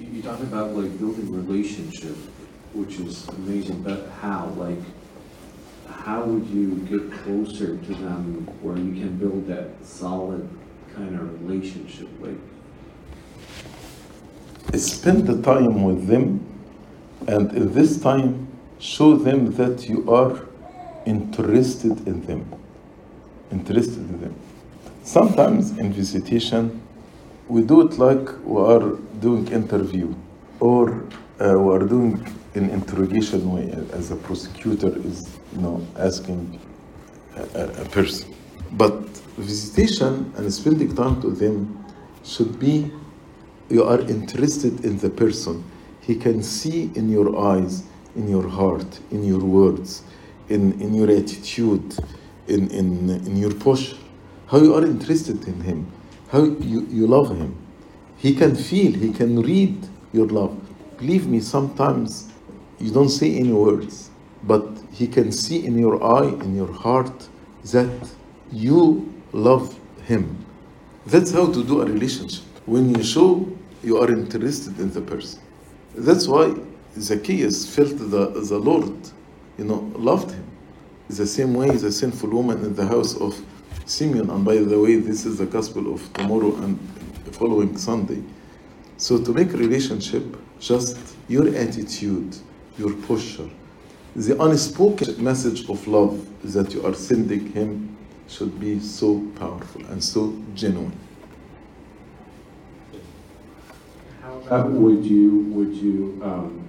You talk about like building relationship, which is amazing, but how? Like, how would you get closer to them where you can build that solid kind of relationship? Like, spend the time with them and in this time show them that you are interested in them interested in them sometimes in visitation we do it like we are doing interview or uh, we are doing an interrogation way as a prosecutor is you know asking a, a- a person. But visitation and spending time to them should be you are interested in the person. He can see in your eyes, in your heart, in your words, in, in your attitude, in, in, in your posture, how you are interested in him, how you, you love him. He can feel, he can read your love. Believe me, sometimes you don't say any words, but he can see in your eye, in your heart, that you love him. That's how to do a relationship. When you show you are interested in the person. That's why Zacchaeus felt the, the Lord, you know, loved him. The same way the sinful woman in the house of Simeon. And by the way, this is the gospel of tomorrow and following Sunday. So to make relationship, just your attitude, your posture, the unspoken message of love that you are sending him should be so powerful and so genuine. how would you, would you, um,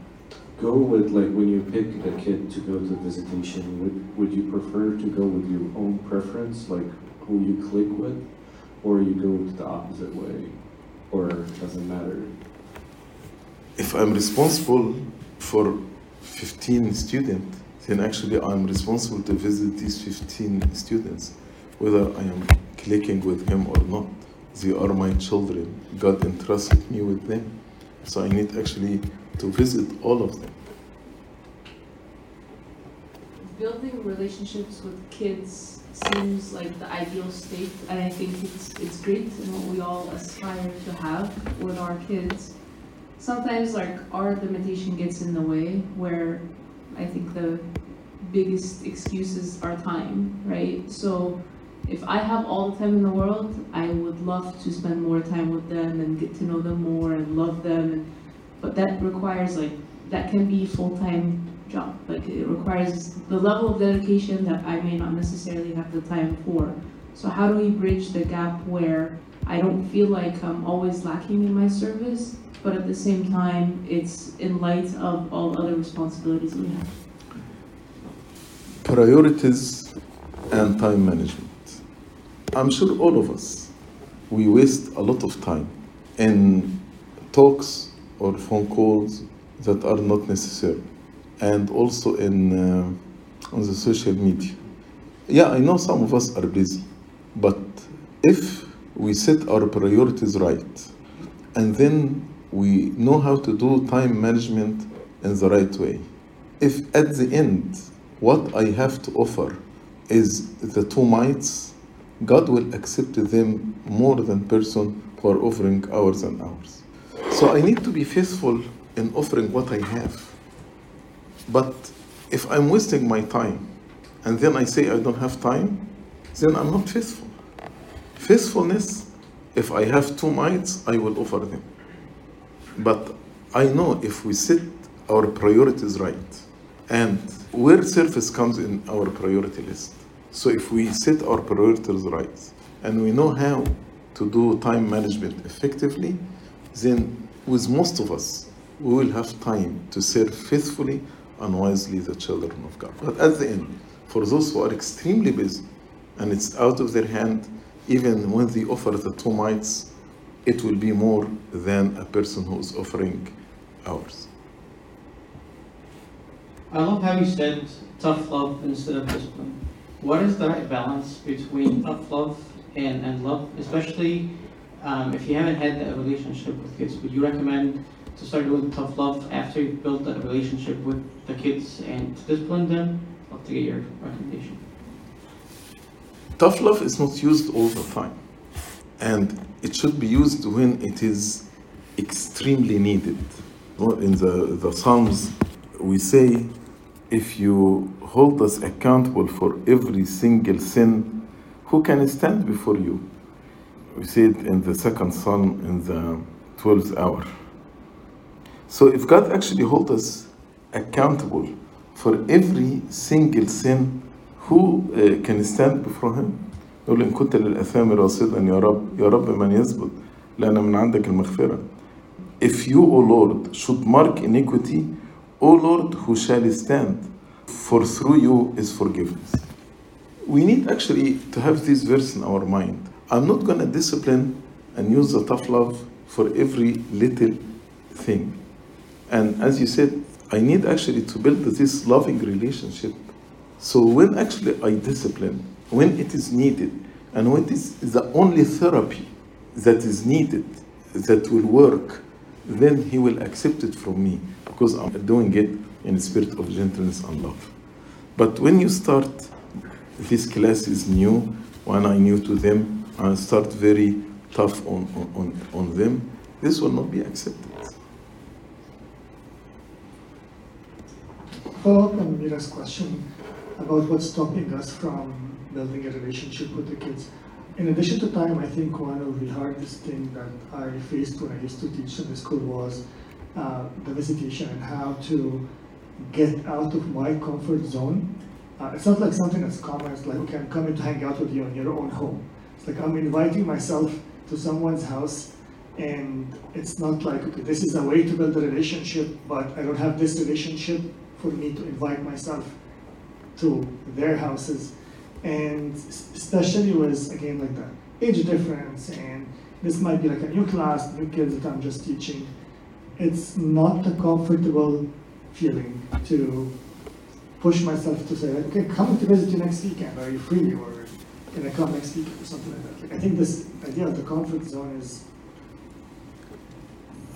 go with, like, when you pick a kid to go to visitation, would, would you prefer to go with your own preference, like who you click with? Or you go the opposite way? Or doesn't matter? if I'm responsible for 15 students, then actually I'm responsible to visit these 15 students, whether I am clicking with him or not. They are my children. God entrusted me with them. So I need actually to visit all of them. Building relationships with kids seems like the ideal state, and I think it's, it's great and what we all aspire to have with our kids. Sometimes like our limitation gets in the way where I think the biggest excuses are time, right? So if I have all the time in the world, I would love to spend more time with them and get to know them more and love them and but that requires like that can be full-time job. Like it requires the level of dedication that I may not necessarily have the time for. So how do we bridge the gap where I don't feel like I'm always lacking in my service, but at the same time, it's in light of all other responsibilities we have. Priorities and time management. I'm sure all of us, we waste a lot of time in talks or phone calls that are not necessary, and also in uh, on the social media. Yeah, I know some of us are busy, but if we set our priorities right, and then we know how to do time management in the right way, if at the end what I have to offer is the two mites, God will accept them more than person who are offering hours and hours. So I need to be faithful in offering what I have. But if I'm wasting my time and then I say I don't have time, then I'm not faithful. Faithfulness, if I have two mites, I will offer them. But I know if we set our priorities right and where service comes in our priority list. So if we set our priorities right and we know how to do time management effectively, then with most of us, we will have time to serve faithfully and wisely the children of God. But at the end, for those who are extremely busy and it's out of their hand, even when they offer the two mites, it will be more than a person who is offering hours. I love how you said tough love instead of discipline. What is the right balance between tough love and, and love, especially um, if you haven't had a relationship with kids? Would you recommend to start doing tough love after you've built that relationship with the kids and to discipline them? I'd love to get your recommendation. Tough love is not used all the time, and it should be used when it is extremely needed. In the, the Psalms, we say, if you hold us accountable for every single sin, who can stand before you? We see it in the second Psalm in the 12th hour. So if God actually holds us accountable for every single sin, who uh, can stand before him؟ يقول إن كنت للأثام راصدا يا رب يا رب من يثبت لأن من عندك المغفرة. If you, O Lord, should mark iniquity, O Lord, who shall stand? For through you is forgiveness. We need actually to have this verse in our mind. I'm not going to discipline and use the tough love for every little thing. And as you said, I need actually to build this loving relationship. So when actually I discipline, when it is needed, and when it is the only therapy that is needed, that will work, then he will accept it from me because I'm doing it in a spirit of gentleness and love. But when you start, this class is new, when I'm new to them, and start very tough on, on, on them, this will not be accepted. Follow up on Mira's question about what's stopping us from building a relationship with the kids. In addition to time, I think one of the hardest things that I faced when I used to teach in the school was uh, the visitation and how to get out of my comfort zone. Uh, it's not like something as common. as like, okay, I'm coming to hang out with you in your own home. It's like I'm inviting myself to someone's house, and it's not like, okay, this is a way to build a relationship, but I don't have this relationship for me to invite myself to their houses. And especially with, again, like the age difference, and this might be like a new class, new kids that I'm just teaching. It's not a comfortable feeling to push myself to say, okay, come to visit you next weekend. Are you free? Or can I come next weekend or something like that? Like, I think this idea of the comfort zone is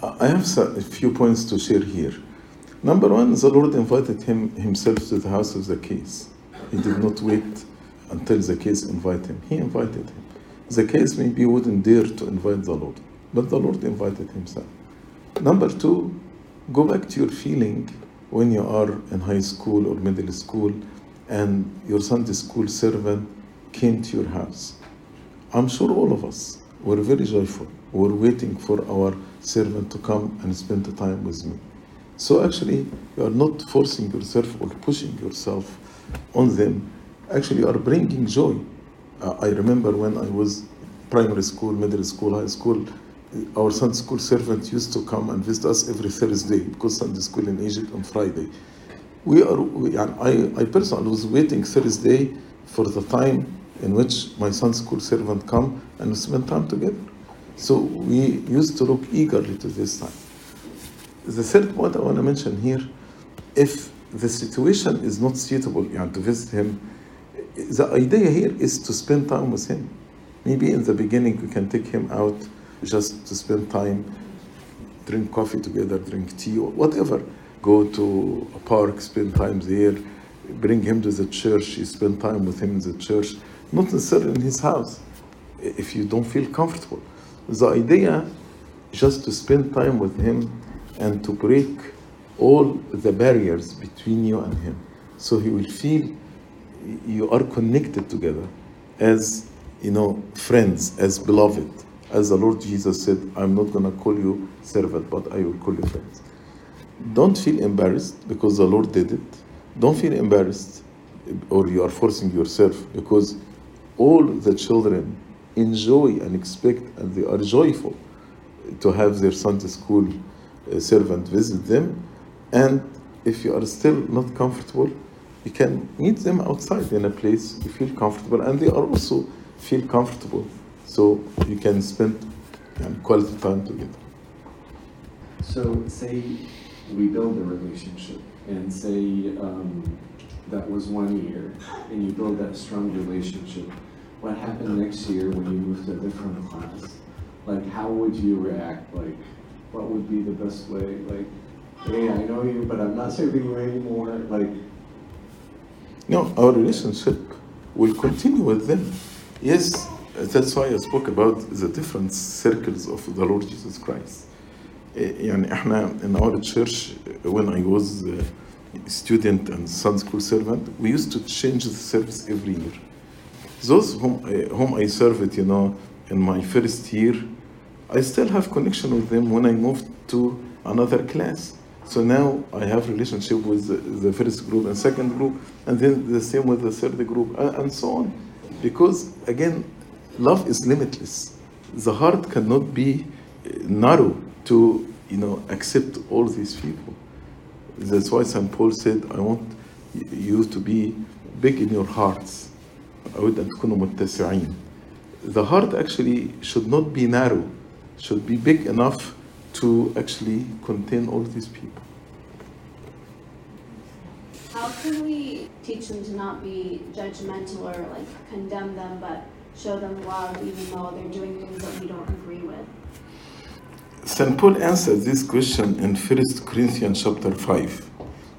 I have a few points to share here. Number one, the Lord invited him himself to the house of Zacchaeus. He did not wait until the Zacchaeus invited him. He invited him. The Zacchaeus maybe wouldn't dare to invite the Lord, but the Lord invited himself. Number two, go back to your feeling when you are in high school or middle school and your Sunday school servant came to your house. I'm sure all of us were very joyful. We were waiting for our servant to come and spend the time with me. So actually, you are not forcing yourself or pushing yourself on them. Actually, you are bringing joy. Uh, I remember when I was primary school, middle school, high school, our Sunday school servant used to come and visit us every Thursday because Sunday school in Egypt on Friday. We are, we, I, I personally was waiting Thursday for the time in which my Sunday school servant come and spend time together. So we used to look eagerly to this time. The third point I want to mention here, if the situation is not suitable you know, to visit him, the idea here is to spend time with him. Maybe in the beginning we can take him out just to spend time, drink coffee together, drink tea, or whatever. Go to a park, spend time there, bring him to the church, you spend time with him in the church, not necessarily in his house, if you don't feel comfortable. The idea just to spend time with him and to break all the barriers between you and him. So he will feel you are connected together as you know friends, as beloved. As the Lord Jesus said, I'm not gonna call you servant, but I will call you friends. Don't feel embarrassed because the Lord did it. Don't feel embarrassed or you are forcing yourself because all the children enjoy and expect and they are joyful to have their Sunday school uh, servant visit them. And if you are still not comfortable, you can meet them outside in a place you feel comfortable, and they are also feel comfortable, so you can spend um, quality time together. So say we build a relationship and say um, that was one year and you build that strong relationship. What happened next year when you move to a different class? Like how would you react? Like what would be the best way? Like, hey, I know you, but I'm not serving you anymore. Like No, our relationship will continue with them. Yes, that's why I spoke about the different circles of the Lord Jesus Christ. يعني احنا in our church when I was a student and Sunday school servant we used to change the service every year those whom, uh, whom I served you know in my first year I still have connection with them when I moved to another class so now I have relationship with the, the first group and second group and then the same with the third group and, and so on because again love is limitless the heart cannot be uh, narrow to you know accept all these people that's why st paul said i want you to be big in your hearts أود أن تكونوا متسعين the heart actually should not be narrow should be big enough to actually contain all these people How can we teach them to not be judgmental or like condemn them, but show them love even though they're doing things that we don't agree with? St. Paul answered this question in 1 Corinthians chapter 5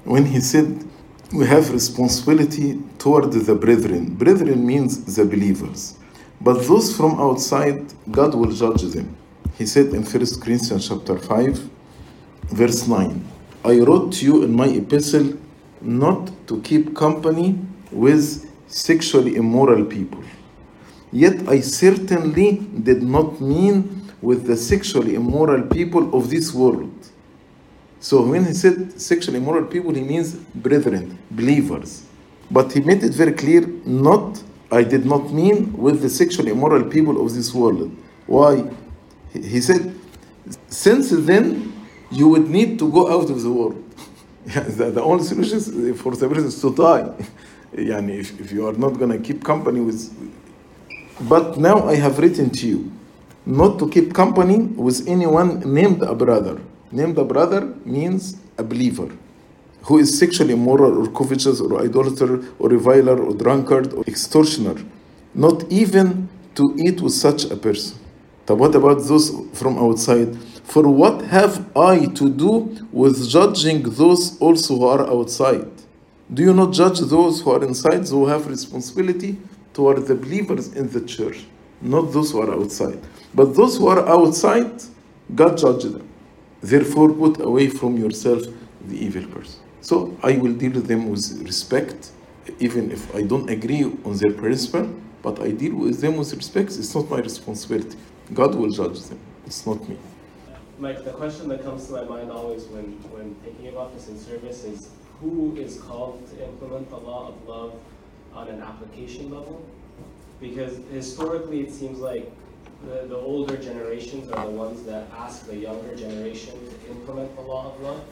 when he said, We have responsibility toward the brethren. Brethren means the believers. But those from outside, God will judge them. He said in 1 Corinthians chapter 5, verse 9, I wrote to you in my epistle not to keep company with sexually immoral people. Yet I certainly did not mean with the sexually immoral people of this world. So when he said sexually immoral people, he means brethren, believers. But he made it very clear, not, I did not mean with the sexually immoral people of this world. Why? He said, since then, you would need to go out of the world. The, the only solution for the person is to die. Yani if, if you are not going to keep company with. But now I have written to you not to keep company with anyone named a brother. Named a brother means a believer who is sexually immoral or covetous or idolater or reviler or drunkard or extortioner. Not even to eat with such a person. But what about those from outside? For what have I to do with judging those also who are outside? Do you not judge those who are inside, who have responsibility toward the believers in the church, not those who are outside? But those who are outside, God judges them. Therefore, put away from yourself the evil person. So I will deal with them with respect, even if I don't agree on their principle, but I deal with them with respect. It's not my responsibility. God will judge them. It's not me. Mike, the question that comes to my mind always when, when thinking about this in service is who is called to implement the law of love on an application level? Because historically, it seems like the, the older generations are the ones that ask the younger generation to implement the law of love.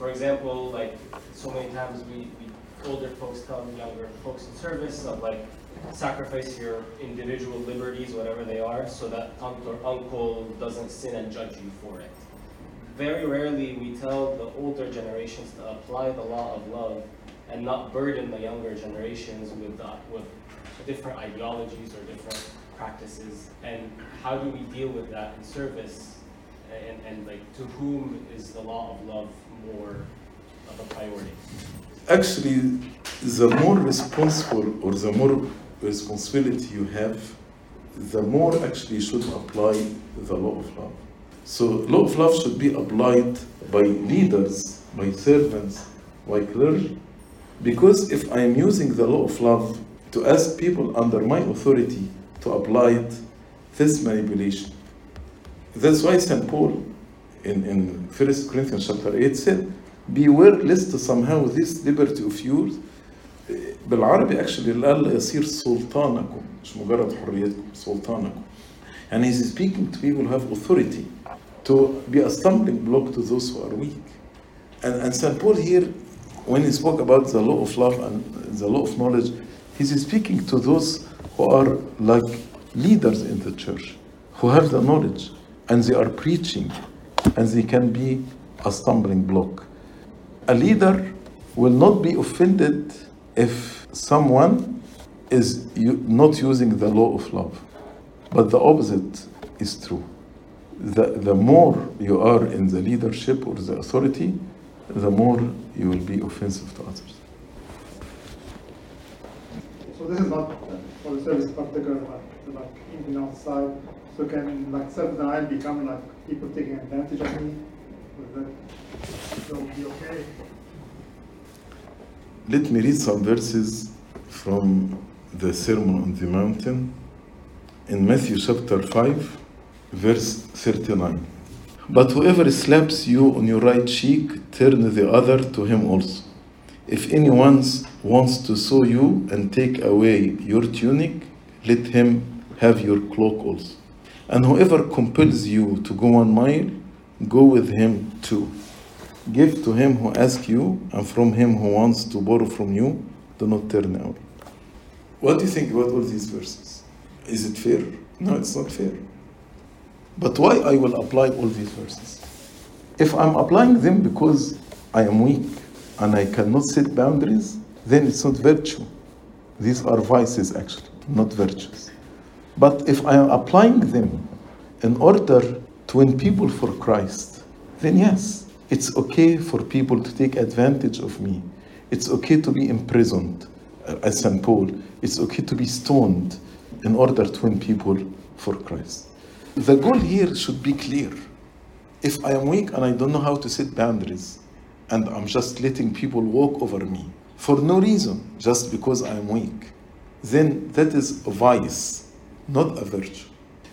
For example, like so many times we, we older folks tell younger folks in service of like sacrifice your individual liberties, whatever they are, so that aunt or uncle doesn't sin and judge you for it. Very rarely we tell the older generations to apply the law of love and not burden the younger generations with uh, with different ideologies or different practices. And how do we deal with that in service? And, and like to whom is the law of love more of a priority? Actually, the more responsible or the more responsibility you have, the more actually you should apply the law of love. So, law of love should be applied by leaders, by servants, by clergy. Because if I am using the law of love to ask people under my authority to apply it, this manipulation. That's why St. Paul in, in 1 Corinthians chapter 8 said, Beware lest somehow this liberty of yours بالعربي actually لألا يصير سلطانكم مش مجرد حريتكم سلطانكم and he's speaking to people who have authority to be a stumbling block to those who are weak and, and St. Paul here when he spoke about the law of love and the law of knowledge he's speaking to those who are like leaders in the church who have the knowledge and they are preaching and they can be a stumbling block a leader will not be offended if someone is not using the law of love. But the opposite is true. The, the more you are in the leadership or the authority, the more you will be offensive to others. So this is not uh, for the service particular, like even outside. So can like self-denial become like people taking advantage of me Will that be okay? Let me read some verses from the Sermon on the Mountain in Matthew chapter 5, verse 39. But whoever slaps you on your right cheek, turn the other to him also. If anyone wants to sue you and take away your tunic, let him have your cloak also. And whoever compels you to go one mile, go with him too. Give to him who asks you, and from him who wants to borrow from you, do not turn away. What do you think about all these verses? Is it fair? No, it's not fair. But why I will apply all these verses? If I'm applying them because I am weak and I cannot set boundaries, then it's not virtue. These are vices actually, not virtues. But if I am applying them in order to win people for Christ, then yes, it's okay for people to take advantage of me. It's okay to be imprisoned, uh, as St. Paul. It's okay to be stoned in order to win people for Christ. The goal here should be clear. If I am weak and I don't know how to set boundaries, and I'm just letting people walk over me for no reason, just because I am weak, then that is a vice, not a virtue.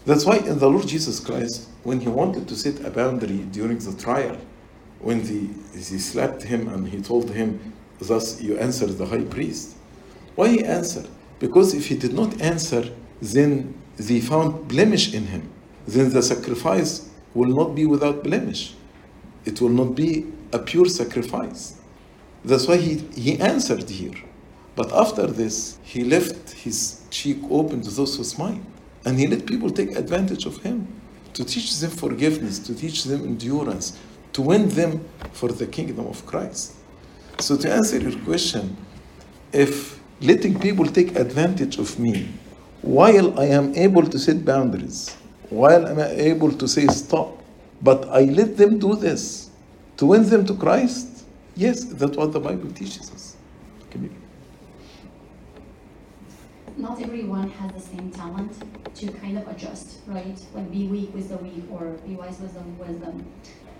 That's why in the Lord Jesus Christ, when he wanted to set a boundary during the trial, when the, he slapped him and he told him, Thus you answer the high priest. Why he answered? Because if he did not answer, then they found blemish in him. Then the sacrifice will not be without blemish. It will not be a pure sacrifice. That's why he, he answered here. But after this, he left his cheek open to those who smile. And he let people take advantage of him to teach them forgiveness, to teach them endurance, to win them for the kingdom of Christ. So, to answer your question, if letting people take advantage of me while I am able to set boundaries, while I'm able to say stop, but I let them do this to win them to Christ, yes, that's what the Bible teaches us. Not everyone has the same talent to kind of adjust, right? Like be weak with the weak or be wise with the wisdom.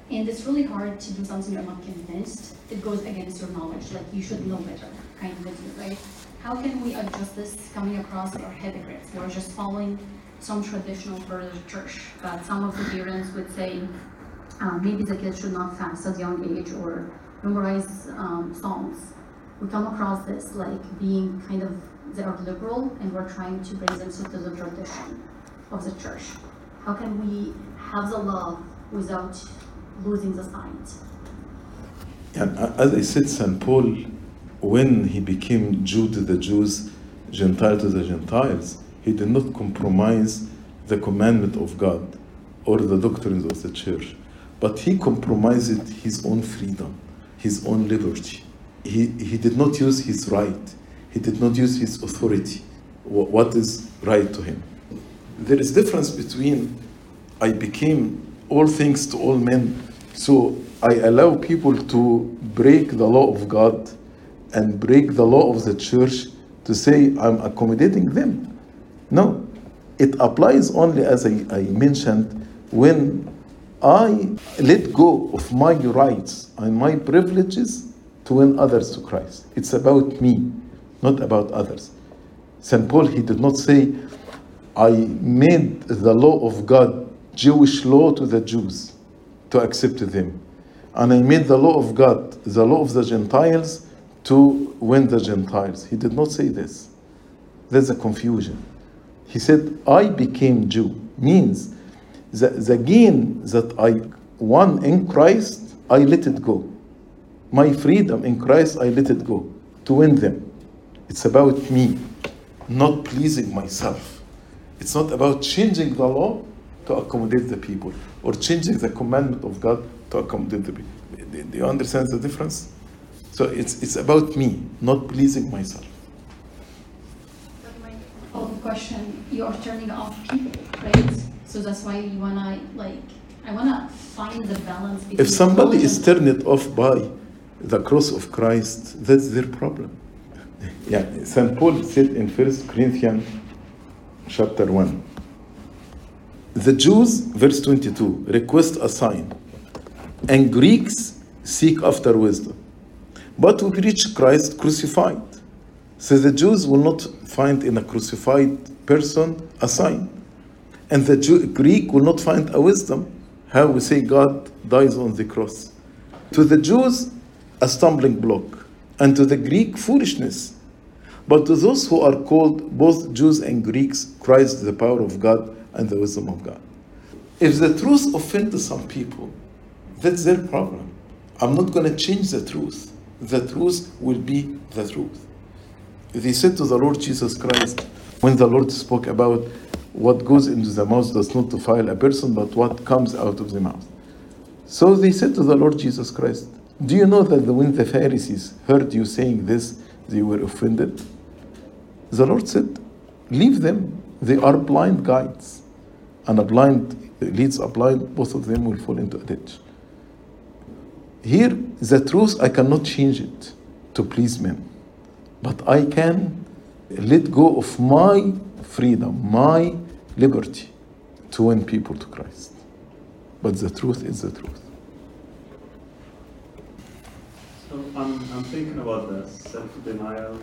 And it's really hard to do something you're not convinced. It goes against your knowledge, like you should know better, kind of thing, right? How can we adjust this coming across our hypocrites? We're just following some traditional church, but some of the parents would say um, maybe the kids should not fast at a young age or memorize um, songs. We come across this like being kind of they are liberal and we're trying to bring them to the tradition of the church. How can we have the love without losing the signs? And uh, as I said, St. Paul, when he became Jew to the Jews, Gentile to the Gentiles, he did not compromise the commandment of God or the doctrines of the church, but he compromised his own freedom, his own liberty. He, he did not use his right, he did not use his authority, what is right to him. There is difference between I became all things to all men, so I allow people to break the law of God and break the law of the church to say I'm accommodating them. No, it applies only as I, I mentioned when I let go of my rights and my privileges to win others to Christ. It's about me, not about others. St. Paul, he did not say, I made the law of God Jewish law to the Jews to accept them. And I made the law of God, the law of the Gentiles, to win the Gentiles. He did not say this. There's a confusion. He said, I became Jew, means the, the gain that I won in Christ, I let it go. My freedom in Christ, I let it go to win them. It's about me, not pleasing myself. It's not about changing the law to accommodate the people or changing the commandment of God to accommodate the people. Do you understand the difference? So it's, it's about me, not pleasing myself. Oh, question, you are turning off people, right? So that's why you wanna, like, I wanna find the balance between. If somebody is turned off by the cross of Christ, that's their problem. Yeah, St. Paul said in 1 Corinthians chapter 1. The Jews, verse 22, request a sign. and Greeks seek after wisdom. But we preach Christ crucified. So the Jews will not find in a crucified person a sign. And the Jew, Greek will not find a wisdom. How we say God dies on the cross. To the Jews, a stumbling block. And to the Greek, foolishness. But to those who are called, both Jews and Greeks, Christ, the power of God and the wisdom of God. If the truth offends some people, that's their problem. I'm not going to change the truth. The truth will be the truth. They said to the Lord Jesus Christ, when the Lord spoke about what goes into the mouth does not defile a person, but what comes out of the mouth. So they said to the Lord Jesus Christ, Do you know that when the Pharisees heard you saying this, they were offended? The Lord said, Leave them. They are blind guides. And a blind leads a blind, both of them will fall into a ditch. Here, the truth, I cannot change it to please men. But I can let go of my freedom, my liberty to win people to Christ. But the truth is the truth. So I'm, I'm thinking about the self-denial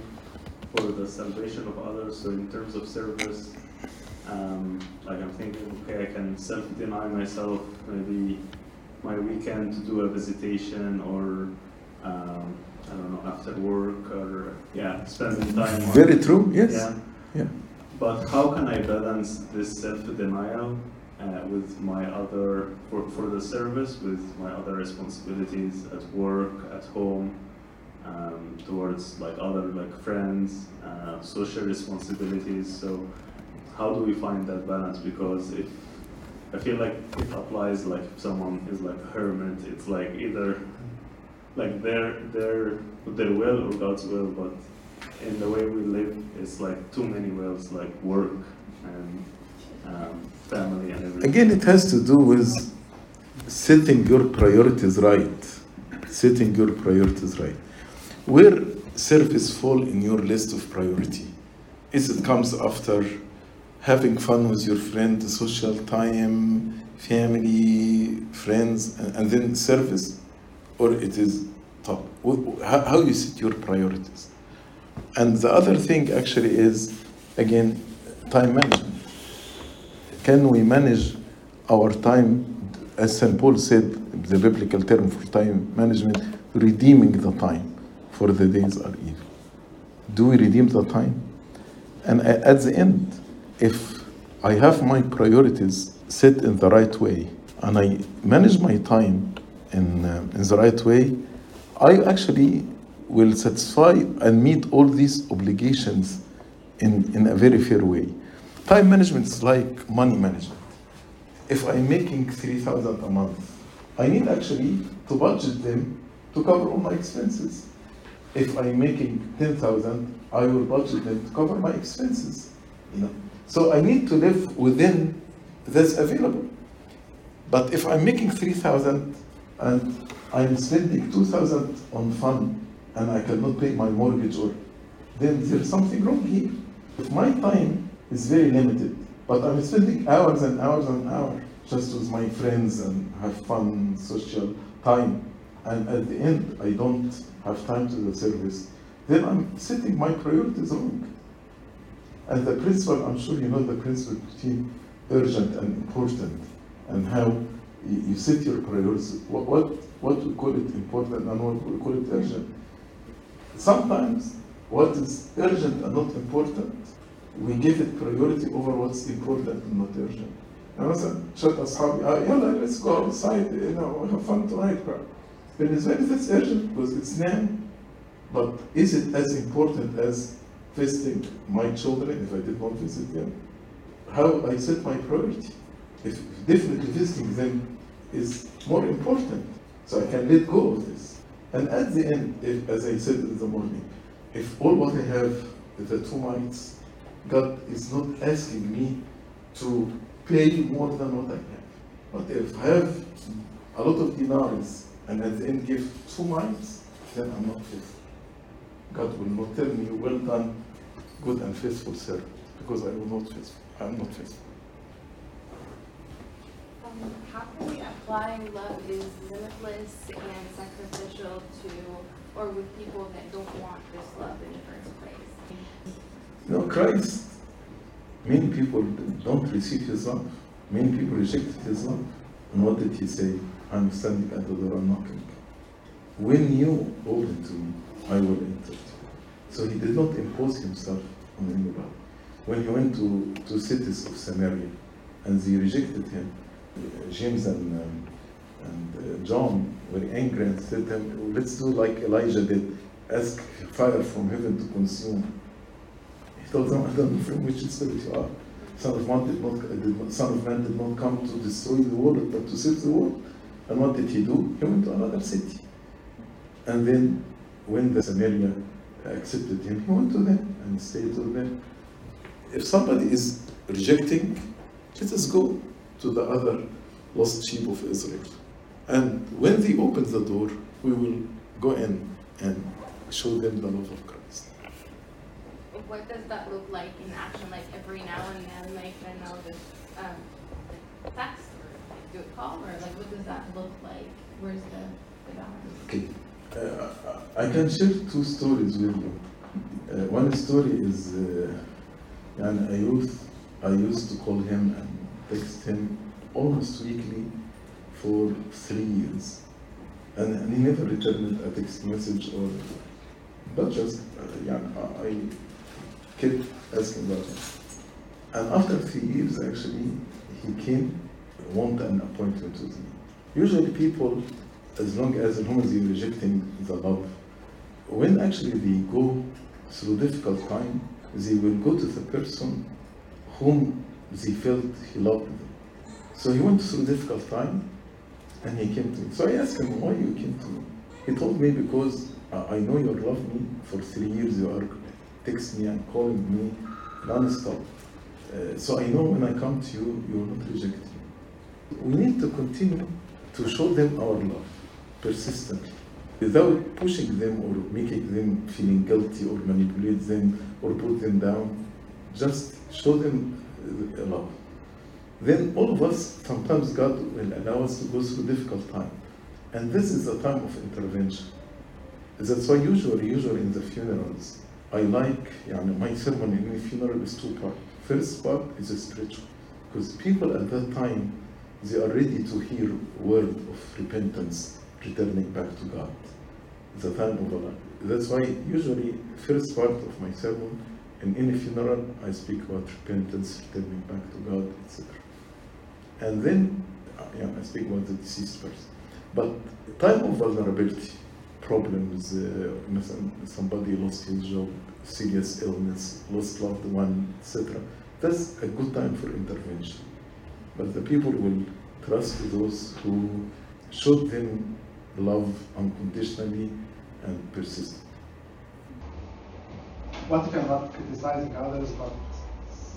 for the salvation of others. So in terms of service, um, like I'm thinking, okay, I can self-deny myself maybe my weekend to do a visitation or um, I don't know after work or yeah, spending time. on- Very true, yes. Yeah. Yeah. But how can I balance this self-denial uh, with my other for, for the service with my other responsibilities at work, at home, um, towards like other like friends, uh, social responsibilities. So how do we find that balance? Because if I feel like it applies like if someone is like a hermit, it's like either like their their their will or God's will, but in the way we live, it's like too many wills, like work and um, family and everything. Again, it has to do with setting your priorities right. Setting your priorities right. Where service fall in your list of priority? Is it comes after having fun with your friend, social time, family, friends, and, and then service, or it is top? How, how you set your priorities? And the other thing actually is, again, time management. Can we manage our time, as St. Paul said, the biblical term for time management, redeeming the time, for the days are evil. Do we redeem the time? And at the end, if I have my priorities set in the right way and I manage my time in, uh, in the right way, I actually will satisfy and meet all these obligations in, in a very fair way. Time management is like money management. If I'm making 3,000 a month, I need actually to budget them to cover all my expenses. If I'm making 10,000, I will budget them to cover my expenses. You know? So I need to live within that's available. But if I'm making 3,000 and I'm spending 2,000 on fun and I cannot pay my mortgage or then there's something wrong here. If my time is very limited, but I'm spending hours and hours and hours just with my friends and have fun, social time, and at the end I don't have time to the service, then I'm setting my priorities wrong. And the principle, I'm sure you know the principle between urgent and important, and how you, set your priorities. What, what what we call it important and what we call it urgent. Sometimes what is urgent and not important, we give it priority over what's important and not urgent. يعني مثلا شوية أصحابي آه يلا let's go outside you know have fun tonight bro. بالنسبة لي that's urgent because it's now but is it as important as visiting my children if I did not visit them? How I set my priority? If definitely visiting them is more important, so I can let go of this. And at the end, if, as I said in the morning, if all what I have is the two mites, God is not asking me to pay more than what I have. But if I have a lot of dinars and at the end give two mites, then I'm not faithful. God will not tell me, well done, good and faithful servant, because I will not faithful. I am not faithful. Um, how can we apply love is limitless and sacrificial to, or with people that don't want this love in the first place? You know, Christ, many people don't receive his love. Many people rejected his love. And what did he say? I'm standing at the door and knocking. When you open to me, I will enter. So he did not impose himself on anybody. When he went to, to cities of Samaria and they rejected him, uh, James and, um, and uh, John were angry and said to him, let's do like Elijah did, ask fire from heaven to consume. Told them, I don't know from which spirit you are. Uh, Son of Man uh, did not, Son of Man did not come to destroy the world, but to save the world. And what did he do? He went to another city. And then, when the Samaria accepted him, he went to them and stayed with them. If somebody is rejecting, let us go to the other lost sheep of Israel. And when they open the door, we will go in and show them the love of Christ. What does that look like in action, like every now and then, like, then I know this, um, text or like, do a call, or like, what does that look like? Where's the, the balance? Okay. Uh, I can share two stories with you. Uh, one story is uh, and a youth, I used to call him and text him almost weekly for three years. And, and he never returned a text message or, but just, uh, yeah, I kept asking about him. And after three years, actually, he came, want an appointment with me. Usually people as long as, long as you're rejecting the love, when actually they go through difficult time, they will go to the person whom they felt he loved them. So he went through difficult time, and he came to me. So I asked him, why you came to me? He told me because uh, I know you love me. For three years you are texting me and calling me non-stop. Uh, so I know when I come to you, you will not reject me. We need to continue to show them our love persistently without pushing them or making them feeling guilty or manipulate them or put them down. Just show them uh, love. Then all of us, sometimes God will allow us to go through difficult time. And this is a time of intervention. That's why usually, usually in the funerals, I like, يعني, my sermon in a funeral is two part. First part is spiritual. Because people at that time, they are ready to hear word of repentance returning back to God. The time of Allah. That's why usually first part of my sermon in any funeral I speak about repentance, returning back to God, etc. And then uh, yeah, I speak about the deceased person. But time of vulnerability, problems, uh, somebody lost his job, serious illness, lost loved one, etc. That's a good time for intervention. But the people will trust those who showed them love unconditionally and persist. What if I'm not criticizing others, but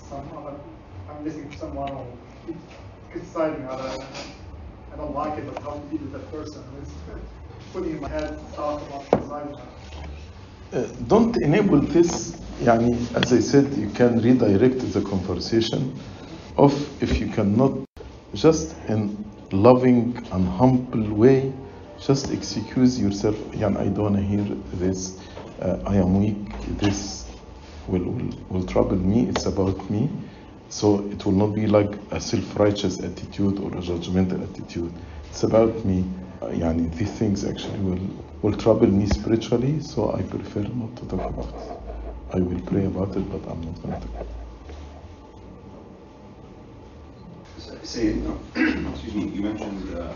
some other, I'm listening to someone or criticizing others, I don't like it, but how to deal with that person? putting my head about. Uh, don't enable this. Yani, as I said, you can redirect the conversation of if you cannot, just in loving and humble way, just excuse yourself. Yani, I don't hear this. Uh, I am weak. This will, will, will trouble me. It's about me. So it will not be like a self righteous attitude or a judgmental attitude. It's about me. Uh, yani these things actually will, will trouble me spiritually, so I prefer not to talk about it. I will pray about it, but I'm not going to talk about it. Say, no, excuse me, you mentioned uh,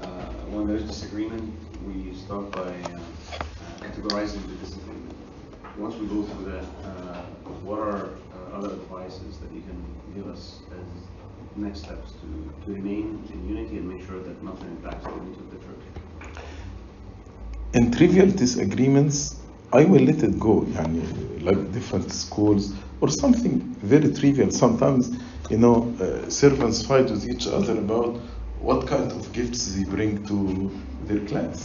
uh, when there's disagreement, we start by uh, categorizing the disagreement. Once we go through that, uh, what are uh, other advices that you can give us as next steps to, to remain in unity and make sure that nothing impacts the unity of the church? in trivial disagreements I will let it go يعني like different schools or something very trivial sometimes you know uh, servants fight with each other about what kind of gifts they bring to their class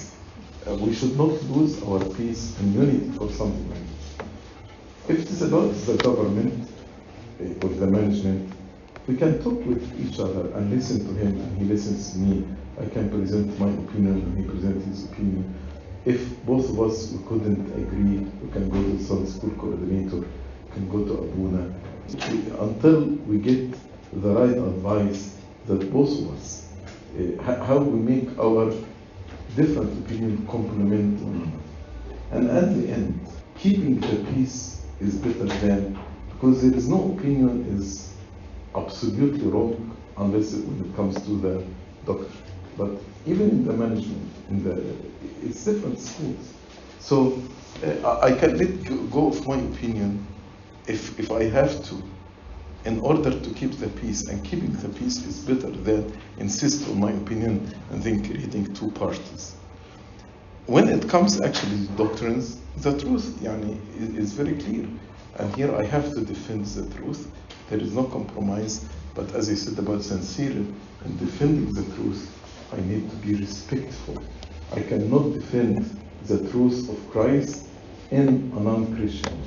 uh, we should not lose our peace and unity for something like this if it is about the government uh, or the management we can talk with each other and listen to him, and he listens to me. I can present my opinion, and he presents his opinion. If both of us we couldn't agree, we can go to Sunday school coordinator, we can go to Abuna, until we get the right advice that both of us, uh, how we make our different opinion complement one another. And at the end, keeping the peace is better than, because there is no opinion is absolutely wrong unless it, when it comes to the doctrine. But even in the management, in the, it's different schools. So uh, I can let go- go of my opinion if, if I have to, in order to keep the peace. And keeping the peace is better than insist on my opinion and then creating two parties. When it comes actually to doctrines, the truth yani, is, is very clear. And here I have to defend the truth. There is no compromise. But as I said about sincerity and defending the truth, I need to be respectful. I cannot defend the truth of Christ in a non-Christian.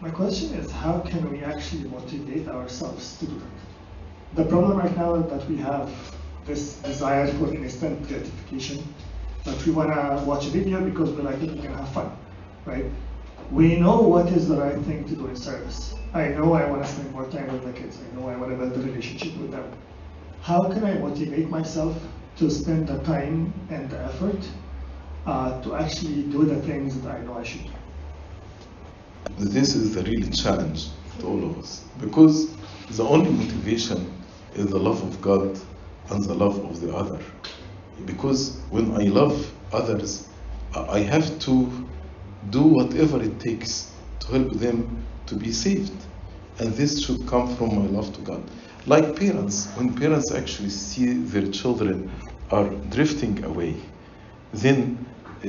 My question is how can we actually motivate ourselves to do that? The problem right now is that we have this desire for instant gratification, that we want to watch a video because we like it, we can have fun, right? We know what is the right thing to do in service. I know I want to spend more time with the kids. I know I want to build a relationship with them. How can I motivate myself to spend the time and the effort uh, to actually do the things that I know I should do? This is the real challenge to all of us because the only motivation is the love of God and the love of the other. Because when I love others, I have to do whatever it takes to help them to be saved. And this should come from my love to God. Like parents, when parents actually see their children are drifting away, then uh,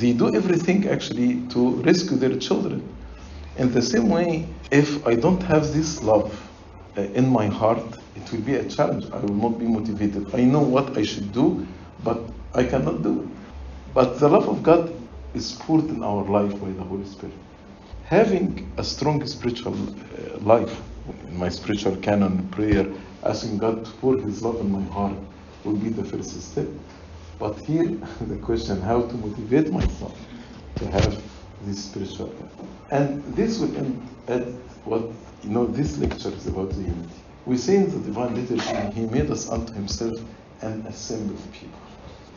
they, do everything actually to rescue their children. In the same way, if I don't have this love uh, in my heart, it will be a challenge. I will not be motivated. I know what I should do, but I cannot do it. But the love of God is poured in our life by the Holy Spirit. Having a strong spiritual uh, life, in my spiritual canon prayer, asking God to pour His love in my heart will be the first step. But here, the question how to motivate myself to have this spiritual life. And this will end at what, you know, this lecture is about the unity. We say in the divine liturgy, He made us unto Himself an assembly of people.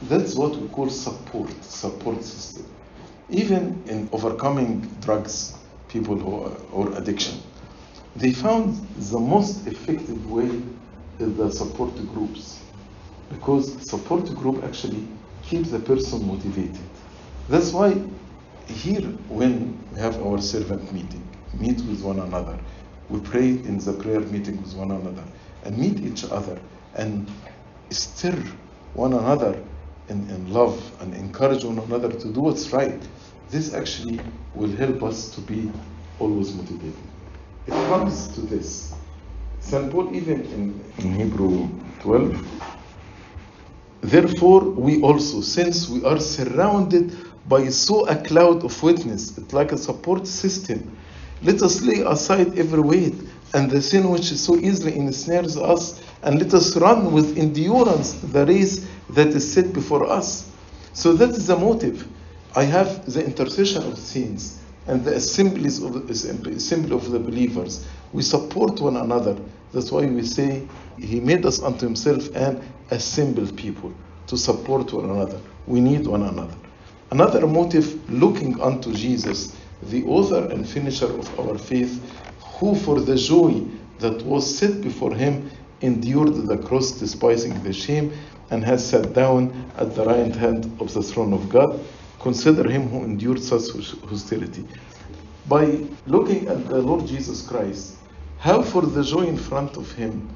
That's what we call support, support system. Even in overcoming drugs, people who are, or addiction, they found the most effective way is the support groups because support group actually keeps the person motivated. That's why here when we have our servant meeting, meet with one another, we pray in the prayer meeting with one another and meet each other and stir one another in, in love and encourage one another to do what's right. This actually will help us to be always motivated. It comes to this. St. Paul, even in, in Hebrew 12, Therefore, we also, since we are surrounded by so a cloud of witness, it's like a support system, let us lay aside every weight and the sin which so easily ensnares us, and let us run with endurance the race that is set before us. So that is the motive. I have the intercession of saints and the assemblies of assembly of the believers. We support one another. That's why we say He made us unto Himself and assembled people to support one another. We need one another. Another motive, looking unto Jesus, the author and finisher of our faith, who for the joy that was set before him endured the cross, despising the shame, and has sat down at the right hand of the throne of God. Consider him who endured such hostility. By looking at the Lord Jesus Christ, how for the joy in front of him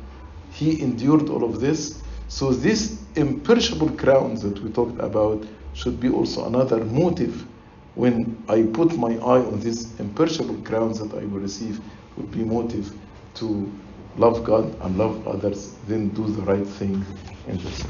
he endured all of this. So, this imperishable crown that we talked about should be also another motive when I put my eye on this imperishable crown that I will receive, would be motive to love God and love others, then do the right thing in this.